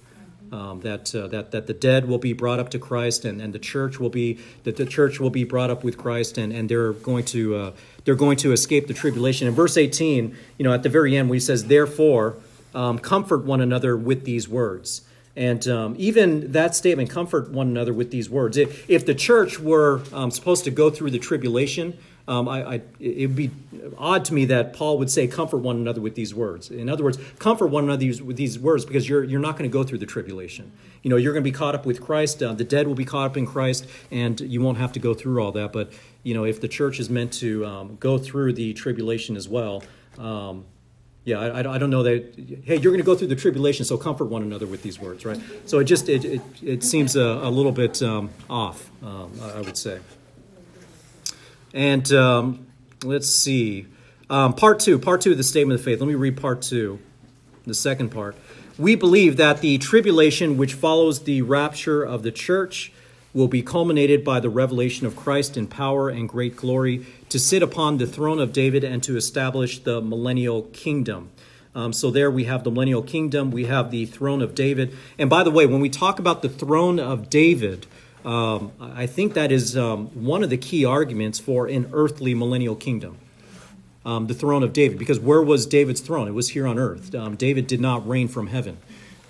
Um, that uh, that that the dead will be brought up to Christ, and, and the church will be that the church will be brought up with Christ, and, and they're going to uh, they're going to escape the tribulation. In verse eighteen, you know, at the very end, he says, "Therefore, um, comfort one another with these words." And um, even that statement, comfort one another with these words. If, if the church were um, supposed to go through the tribulation, um, I, I, it would be odd to me that Paul would say, "Comfort one another with these words." In other words, comfort one another with these words because you're you're not going to go through the tribulation. You know, you're going to be caught up with Christ. Uh, the dead will be caught up in Christ, and you won't have to go through all that. But you know, if the church is meant to um, go through the tribulation as well. Um, yeah, I, I, don't know that. Hey, you're going to go through the tribulation, so comfort one another with these words, right? So it just it it, it seems a, a little bit um, off, um, I would say. And um, let's see. Um, part two, part two of the statement of faith. Let me read part two, the second part. We believe that the tribulation which follows the rapture of the church will be culminated by the revelation of Christ in power and great glory to sit upon the throne of David and to establish the millennial kingdom. Um, so there we have the millennial kingdom, we have the throne of David. And by the way, when we talk about the throne of David, um, I think that is um, one of the key arguments for an earthly millennial kingdom. Um, the throne of David, because where was David's throne? It was here on earth. Um, David did not reign from heaven.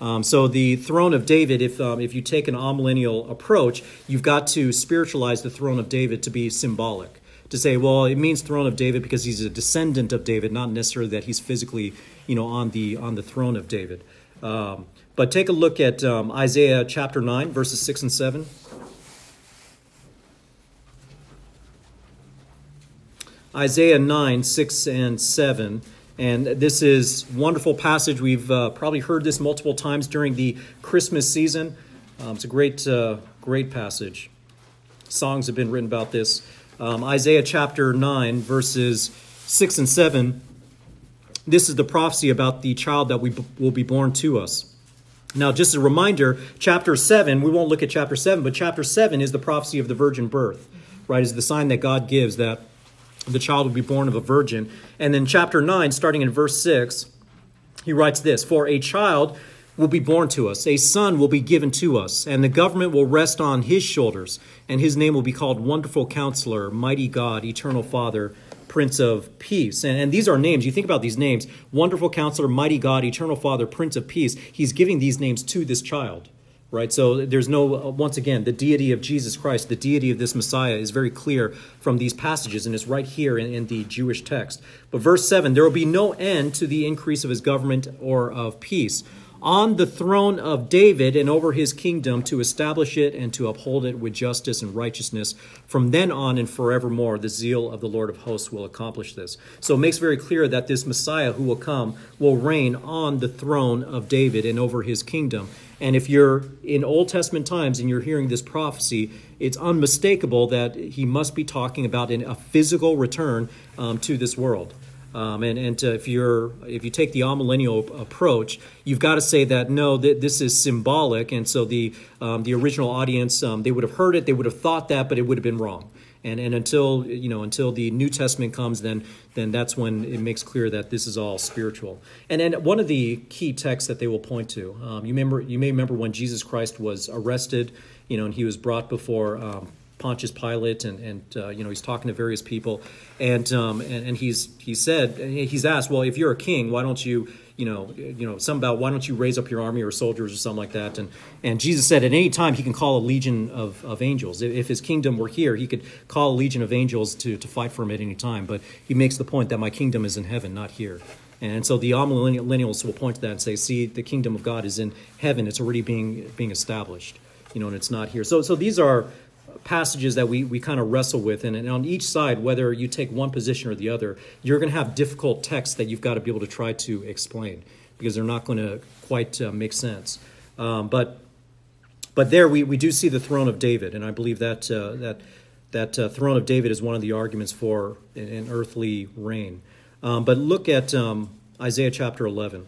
Um, so the throne of David, if um, if you take an amillennial approach, you've got to spiritualize the throne of David to be symbolic. To say, well, it means throne of David because he's a descendant of David, not necessarily that he's physically, you know, on the on the throne of David. but take a look at Isaiah chapter nine, verses six and seven. Isaiah 9, 6 and 7. And this is wonderful passage. We've uh, probably heard this multiple times during the Christmas season. Um, it's a great, uh, great passage. Songs have been written about this. Um, Isaiah chapter 9, verses 6 and 7. This is the prophecy about the child that we b- will be born to us. Now, just a reminder, chapter 7, we won't look at chapter 7, but chapter 7 is the prophecy of the virgin birth, right? Is the sign that God gives that the child will be born of a virgin. And then chapter 9, starting in verse 6, he writes this For a child will be born to us, a son will be given to us, and the government will rest on his shoulders, and his name will be called Wonderful Counselor, Mighty God, Eternal Father, Prince of Peace. And, and, these are names. You think about these names Wonderful Counselor, Mighty God, Eternal Father, Prince of Peace. He's giving these names to this child right? So there's no, once again, the deity of Jesus Christ, the deity of this Messiah is very clear from these passages, and it's right here in, in, the Jewish text. But verse 7 there will be no end to the increase of his government or of peace on the throne of David and over his kingdom to establish it and to uphold it with justice and righteousness. From then on and forevermore, the zeal of the Lord of hosts will accomplish this. So it makes very clear that this Messiah who will come will reign on the throne of David and over his kingdom. And if you're in Old Testament times and you're hearing this prophecy, it's unmistakable that he must be talking about a physical return um, to this world. Um, and and if you're if you take the amillennial approach, you've got to say that no, that this is symbolic, and so the um, the original audience um, they would have heard it, they would have thought that, but it would have been wrong. And and until you know until the New Testament comes, then then that's when it makes clear that this is all spiritual. And and one of the key texts that they will point to, um, you remember you may remember when Jesus Christ was arrested, you know, and he was brought before um, Pontius Pilate, and and uh, you know he's talking to various people, and um, and, and he's he said he's asked, well, if you're a king, why don't you you know you know some about why don't you raise up your army or soldiers or something like that, and and Jesus said at any time he can call a legion of, of angels. If his kingdom were here, he could call a legion of angels to to fight for him at any time. But he makes the point that my kingdom is in heaven, not here. And so the amillennialists will point to that and say, see, the kingdom of God is in heaven. It's already being being established, you know, and it's not here. So so these are passages that we, we kind of wrestle with. And, and on each side, whether you take one position or the other, you're going to have difficult texts that you've got to be able to try to explain because they're not going to quite uh, make sense. Um, but but there we, we do see the throne of David, and I believe that uh, that that uh, throne of David is one of the arguments for an, an earthly reign. Um, but look at um, Isaiah chapter 11.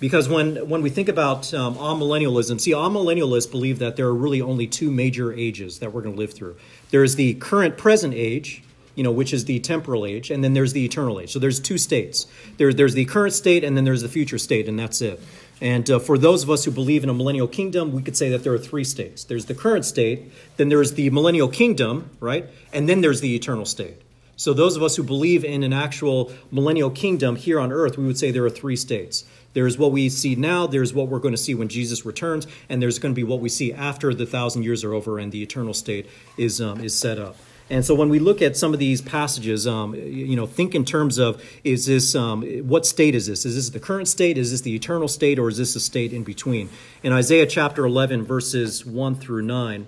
Because when, when we think about um, amillennialism, see, amillennialists believe that there are really only two major ages that we're going to live through. There is the current present age, you know, which is the temporal age, and then there's the eternal age. So there's two states. There, there's the current state, and then there's the future state, and that's it. And uh, for those of us who believe in a millennial kingdom, we could say that there are three states. There's the current state, then there's the millennial kingdom, right? And then there's the eternal state. So those of us who believe in an actual millennial kingdom here on earth, we would say there are three states. There's what we see now, there's what we're going to see when Jesus returns, and there's going to be what we see after the thousand years are over and the eternal state is, um, is set up. And so when we look at some of these passages, um, you know, think in terms of is this um, what state is this? Is this the current state? Is this the eternal state, or is this a state in between? In Isaiah chapter 11, verses 1 through 9,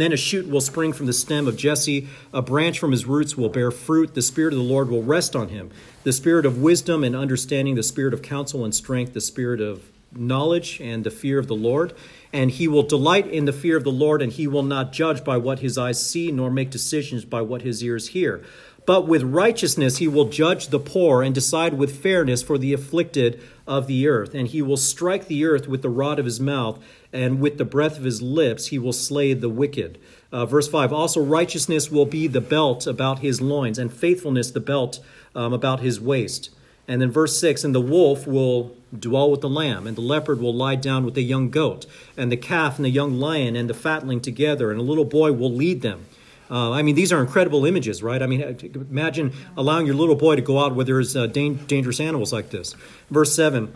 then a shoot will spring from the stem of Jesse, a branch from his roots will bear fruit. The Spirit of the Lord will rest on him the Spirit of wisdom and understanding, the Spirit of counsel and strength, the Spirit of knowledge and the fear of the Lord. And he will delight in the fear of the Lord, and he will not judge by what his eyes see, nor make decisions by what his ears hear. But with righteousness he will judge the poor and decide with fairness for the afflicted of the earth. And he will strike the earth with the rod of his mouth, and with the breath of his lips he will slay the wicked. Uh, verse 5 Also, righteousness will be the belt about his loins, and faithfulness the belt um, about his waist. And then verse 6 And the wolf will dwell with the lamb, and the leopard will lie down with the young goat, and the calf and the young lion and the fatling together, and a little boy will lead them. Uh, I mean, these are incredible images, right? I mean, imagine allowing your little boy to go out where there's uh, dangerous animals like this. Verse 7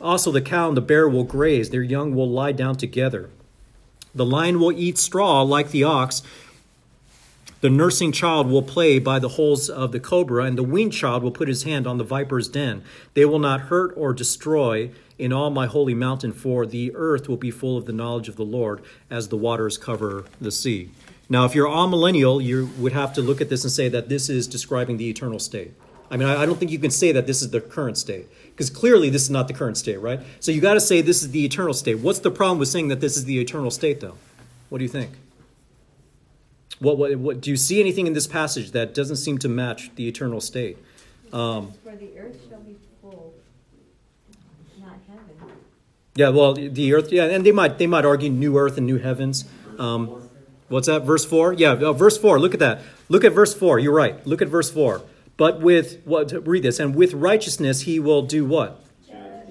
Also, the cow and the bear will graze, their young will lie down together. The lion will eat straw like the ox. The nursing child will play by the holes of the cobra, and the weaned child will put his hand on the viper's den. They will not hurt or destroy in all my holy mountain, for the earth will be full of the knowledge of the Lord as the waters cover the sea. Now, if you're amillennial, you would have to look at this and say that this is describing the eternal state. I mean, I I don't think you can say that this is the current state because clearly this is not the current state, right? So you got to say this is the eternal state. What's the problem with saying that this is the eternal state, though? What do you think? What, what, what do you see anything in this passage that doesn't seem to match the eternal state? Um, For the earth shall be full, not heaven. yeah, well, the earth, yeah, and they might they might argue new earth and new heavens. Um, what's that? Verse four? Yeah, uh, verse four. Look at that. Look at verse four. You're right. Look at verse four. But with what? Read this. And with righteousness he will do what?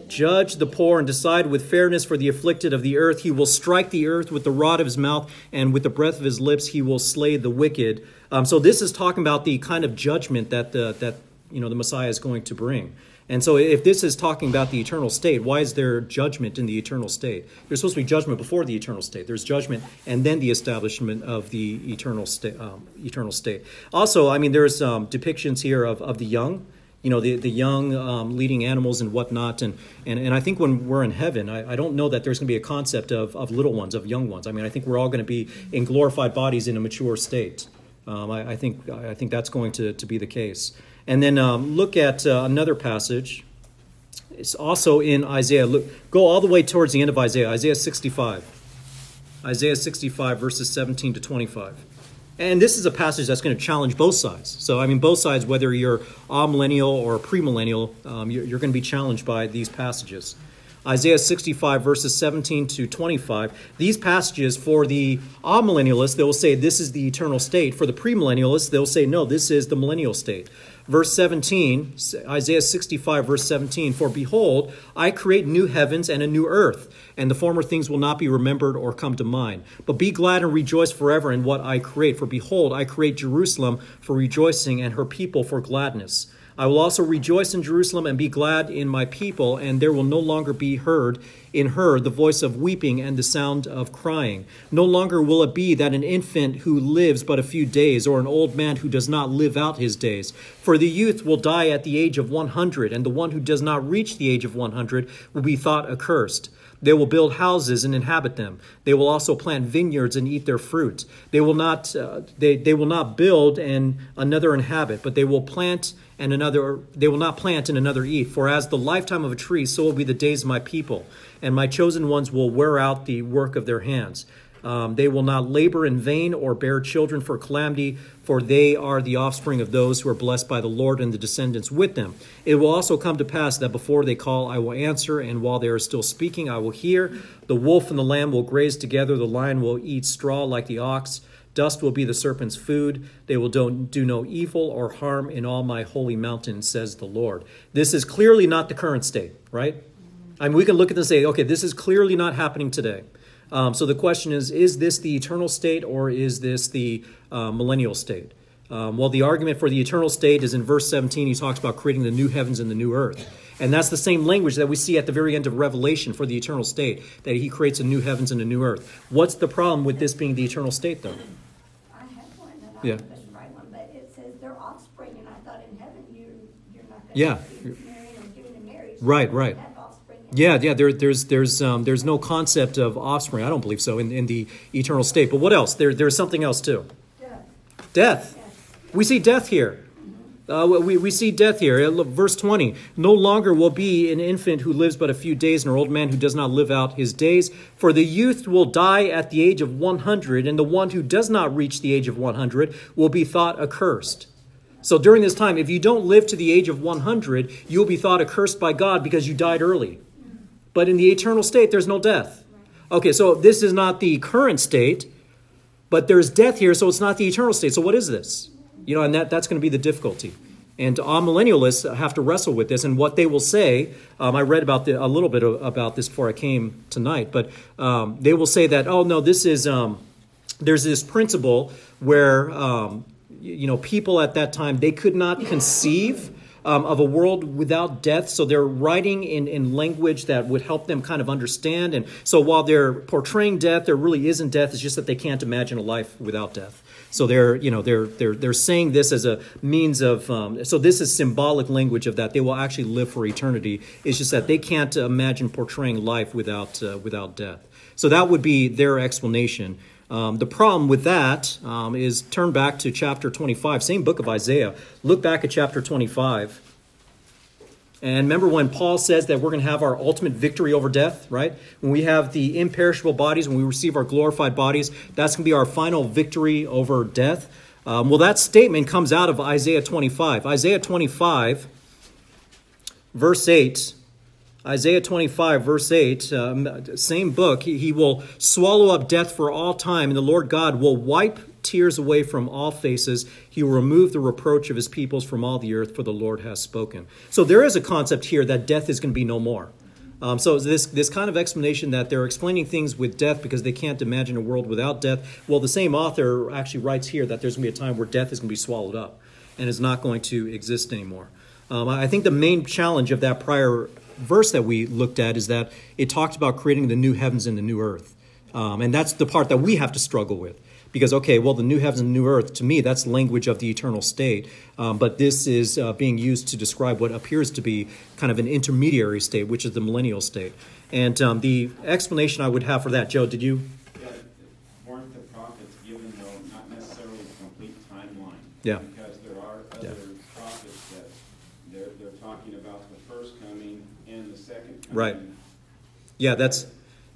Judge the poor and decide with fairness for the afflicted of the earth. He will strike the earth with the rod of his mouth, and with the breath of his lips he will slay the wicked. Um, so this is talking about the kind of judgment that the, that you know the Messiah is going to bring. And so if this is talking about the eternal state, why is there judgment in the eternal state? There's supposed to be judgment before the eternal state. There's judgment and then the establishment of the eternal state. Um, eternal state. Also, I mean, there's um, depictions here of, of the young you know, the, the young um, leading animals and whatnot. And, and, and I think when we're in heaven, I, I don't know that there's going to be a concept of, of little ones, of young ones. I mean, I think we're all going to be in glorified bodies in a mature state. Um, I, I, think, I think that's going to, to be the case. And then um, look at uh, another passage. It's also in Isaiah. Look, go all the way towards the end of Isaiah, Isaiah 65. Isaiah 65, verses 17 to 25. And this is a passage that's going to challenge both sides. So, I mean, both sides, whether you're amillennial or premillennial, um, you're, you're going to be challenged by these passages. Isaiah 65, verses 17 to 25. These passages, for the amillennialists, they will say this is the eternal state. For the premillennialists, they'll say no, this is the millennial state. Verse 17, Isaiah 65, verse 17 For behold, I create new heavens and a new earth, and the former things will not be remembered or come to mind. But be glad and rejoice forever in what I create. For behold, I create Jerusalem for rejoicing and her people for gladness. I will also rejoice in Jerusalem and be glad in my people, and there will no longer be heard in her the voice of weeping and the sound of crying. No longer will it be that an infant who lives but a few days, or an old man who does not live out his days. For the youth will die at the age of 100, and the one who does not reach the age of 100 will be thought accursed. They will build houses and inhabit them. They will also plant vineyards and eat their fruit. They will not, uh, they, they will not build and another inhabit, but they will plant and another they will not plant and another eat for as the lifetime of a tree so will be the days of my people and my chosen ones will wear out the work of their hands um, they will not labor in vain or bear children for calamity for they are the offspring of those who are blessed by the lord and the descendants with them it will also come to pass that before they call i will answer and while they are still speaking i will hear the wolf and the lamb will graze together the lion will eat straw like the ox Dust will be the serpent's food. They will do no evil or harm in all my holy mountain, says the Lord. This is clearly not the current state, right? I mean, we can look at this and say, okay, this is clearly not happening today. Um, so the question is, is this the eternal state or is this the uh, millennial state? Um, well, the argument for the eternal state is in verse 17. He talks about creating the new heavens and the new earth. And that's the same language that we see at the very end of Revelation for the eternal state, that he creates a new heavens and a new earth. What's the problem with this being the eternal state, though? I have one, and I Yeah. couldn't one, but it says their offspring, and I thought in heaven you, you're not gonna Yeah. be marrying or giving in marriage. Right, right. Have offspring. in Yeah, yeah. There, there's, there's, um, there's no concept of offspring. I don't believe so in, in the eternal state. But what else? There, there's something else too. Death. Death. Yes. We see death here. Uh, we, we see death here. Uh, Verse 20 No longer will be an infant who lives but a few days, nor old man who does not live out his days. For the youth will die at the age of 100, and the one who does not reach the age of 100 will be thought accursed. So during this time, if you don't live to the age of 100, you'll be thought accursed by God because you died early. But in the eternal state, there's no death. Okay, so this is not the current state, but there's death here, so it's not the eternal state. So what is this? You know, and that, that's going to be the difficulty. And amillennialists have to wrestle with this, and what they will say. Um, I read about the, a little bit of, about this before I came tonight, but um, they will say that, oh no, this is um, there's this principle where um, you, you know people at that time they could not conceive um, of a world without death. So they're writing in, in language that would help them kind of understand. And so while they're portraying death, there really isn't death. It's just that they can't imagine a life without death. So they're, you know, they're they're they're saying this as a means of. Um, so this is symbolic language of that they will actually live for eternity. It's just that they can't imagine portraying life without uh, without death. So that would be their explanation. Um, the problem with that um, is turn back to chapter 25, same book of Isaiah. Look back at chapter 25. And remember when Paul says that we're going to have our ultimate victory over death, right? When we have the imperishable bodies, when we receive our glorified bodies, that's going to be our final victory over death. Um, well, that statement comes out of Isaiah 25. Isaiah 25, verse 8. Isaiah 25, verse 8, um, same book. He, he will swallow up death for all time, and the Lord God will wipe tears away from all faces. He will remove the reproach of his peoples from all the earth, for the Lord has spoken. So there is a concept here that death is going to be no more. Um, so this this kind of explanation that they're explaining things with death because they can't imagine a world without death. Well, the same author actually writes here that there's going to be a time where death is going to be swallowed up and is not going to exist anymore. Um, I think the main challenge of that prior verse that we looked at is that it talked about creating the new heavens and the new earth, um, and that's the part that we have to struggle with. Because okay well the new heavens and new earth to me that's language of the eternal state. Um, but this is uh, being used to describe what appears to be kind of an intermediary state which is the millennial state. And um, the explanation i would have for that joe did you? Yeah, weren't the prophets given though not necessarily a complete timeline? Yeah. Because there are Yeah. other prophets that they're, they're talking about the first coming and the second coming. Right. Yeah, that's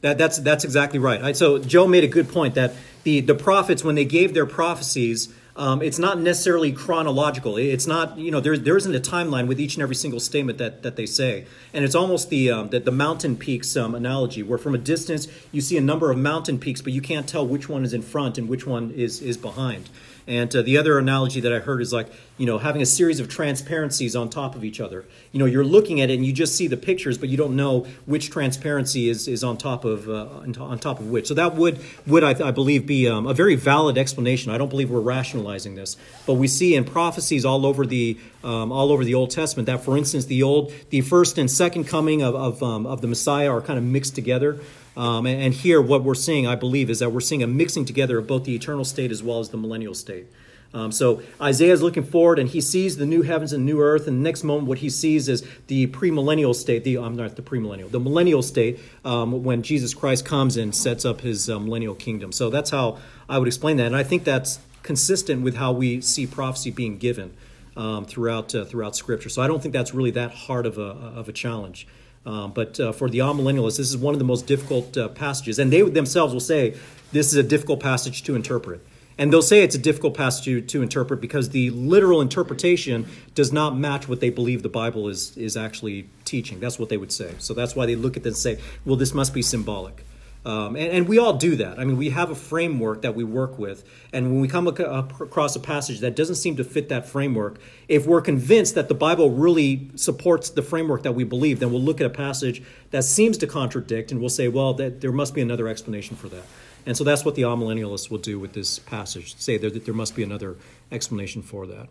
that, that's that's exactly right. I- So Joe made a good point that the the prophets when they gave their prophecies, um, it's not necessarily chronological. It's not you know there there isn't a timeline with each and every single statement that that they say, and it's almost the um, the, the mountain peaks um, analogy where from a distance you see a number of mountain peaks, but you can't tell which one is in front and which one is is behind. And uh, the other analogy that I heard is like, you know, having a series of transparencies on top of each other. You know, you're looking at it and you just see the pictures, but you don't know which transparency is, is on top of uh, on top of which. So that would would I, I believe be um, a very valid explanation. I don't believe we're rationalizing this, but we see in prophecies all over the um, all over the Old Testament that, for instance, the old the first and second coming of of, um, of the Messiah are kind of mixed together. Um, and, and here, what we're seeing, I believe, is that we're seeing a mixing together of both the eternal state as well as the millennial state. Um, so Isaiah is looking forward, and he sees the new heavens and new earth. And the next moment, what he sees is the premillennial state. The I'm not the premillennial, the millennial state um, when Jesus Christ comes and sets up his uh, millennial kingdom. So that's how I would explain that, and I think that's consistent with how we see prophecy being given um, throughout uh, throughout Scripture. So I don't think that's really that hard of a of a challenge. Um, but uh, for the amillennialists, this is one of the most difficult uh, passages. And they themselves will say this is a difficult passage to interpret. And they'll say it's a difficult passage to, to interpret because the literal interpretation does not match what they believe the Bible is, is actually teaching. That's what they would say. So that's why they look at this and say, well, this must be symbolic. Um, and, and we all do that. I mean, we have a framework that we work with. And when we come ac- across a passage that doesn't seem to fit that framework, if we're convinced that the Bible really supports the framework that we believe, then we'll look at a passage that seems to contradict and we'll say, well, that, there must be another explanation for that. And so that's what the amillennialists will do with this passage say there, that there must be another explanation for that.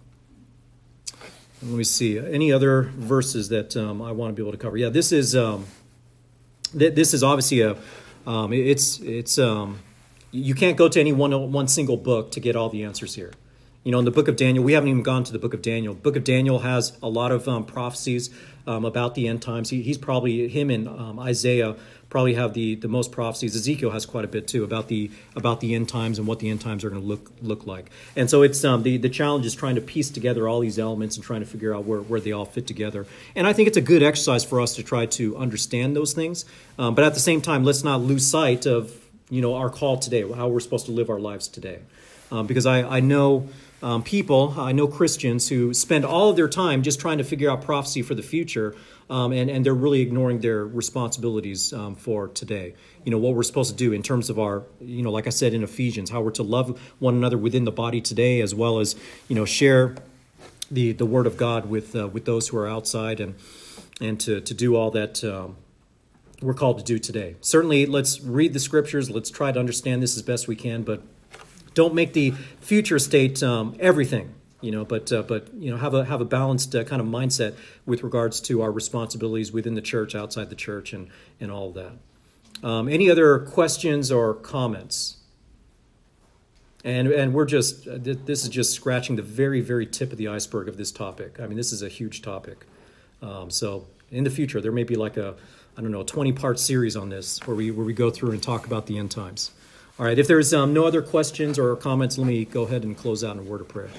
Let me see. Any other verses that um, I want to be able to cover? Yeah, this is. Um, th- this is obviously a um, it's it's um, you can't go to any one one single book to get all the answers here. You know, in the book of Daniel, we haven't even gone to the book of Daniel. book of Daniel has a lot of um, prophecies um, about the end times. He, he's probably him and um, Isaiah probably have the, the most prophecies. Ezekiel has quite a bit too about the about the end times and what the end times are going to look look like. And so it's um, the the challenge is trying to piece together all these elements and trying to figure out where, where they all fit together. And I think it's a good exercise for us to try to understand those things. Um, but at the same time, let's not lose sight of you know our call today, how we're supposed to live our lives today. Um, because I, I know um, people, I know Christians who spend all of their time just trying to figure out prophecy for the future, um, and, and they're really ignoring their responsibilities um, for today. You know, what we're supposed to do in terms of our, you know, like I said in Ephesians, how we're to love one another within the body today, as well as, you know, share the, the word of God with, uh, with those who are outside and, and to, to do all that um, we're called to do today. Certainly, let's read the scriptures, let's try to understand this as best we can, but don't make the future state um, everything you know but uh, but you know have a have a balanced uh, kind of mindset with regards to our responsibilities within the church outside the church and and all that. Um, any other questions or comments? And and we're just uh, this is just scratching the very very tip of the iceberg of this topic. I mean this is a huge topic. Um, so in the future there may be like a i don't know a 20 part series on this where we where we go through and talk about the end times All right, if there's um, no other questions or comments, let me go ahead and close out in a word of prayer.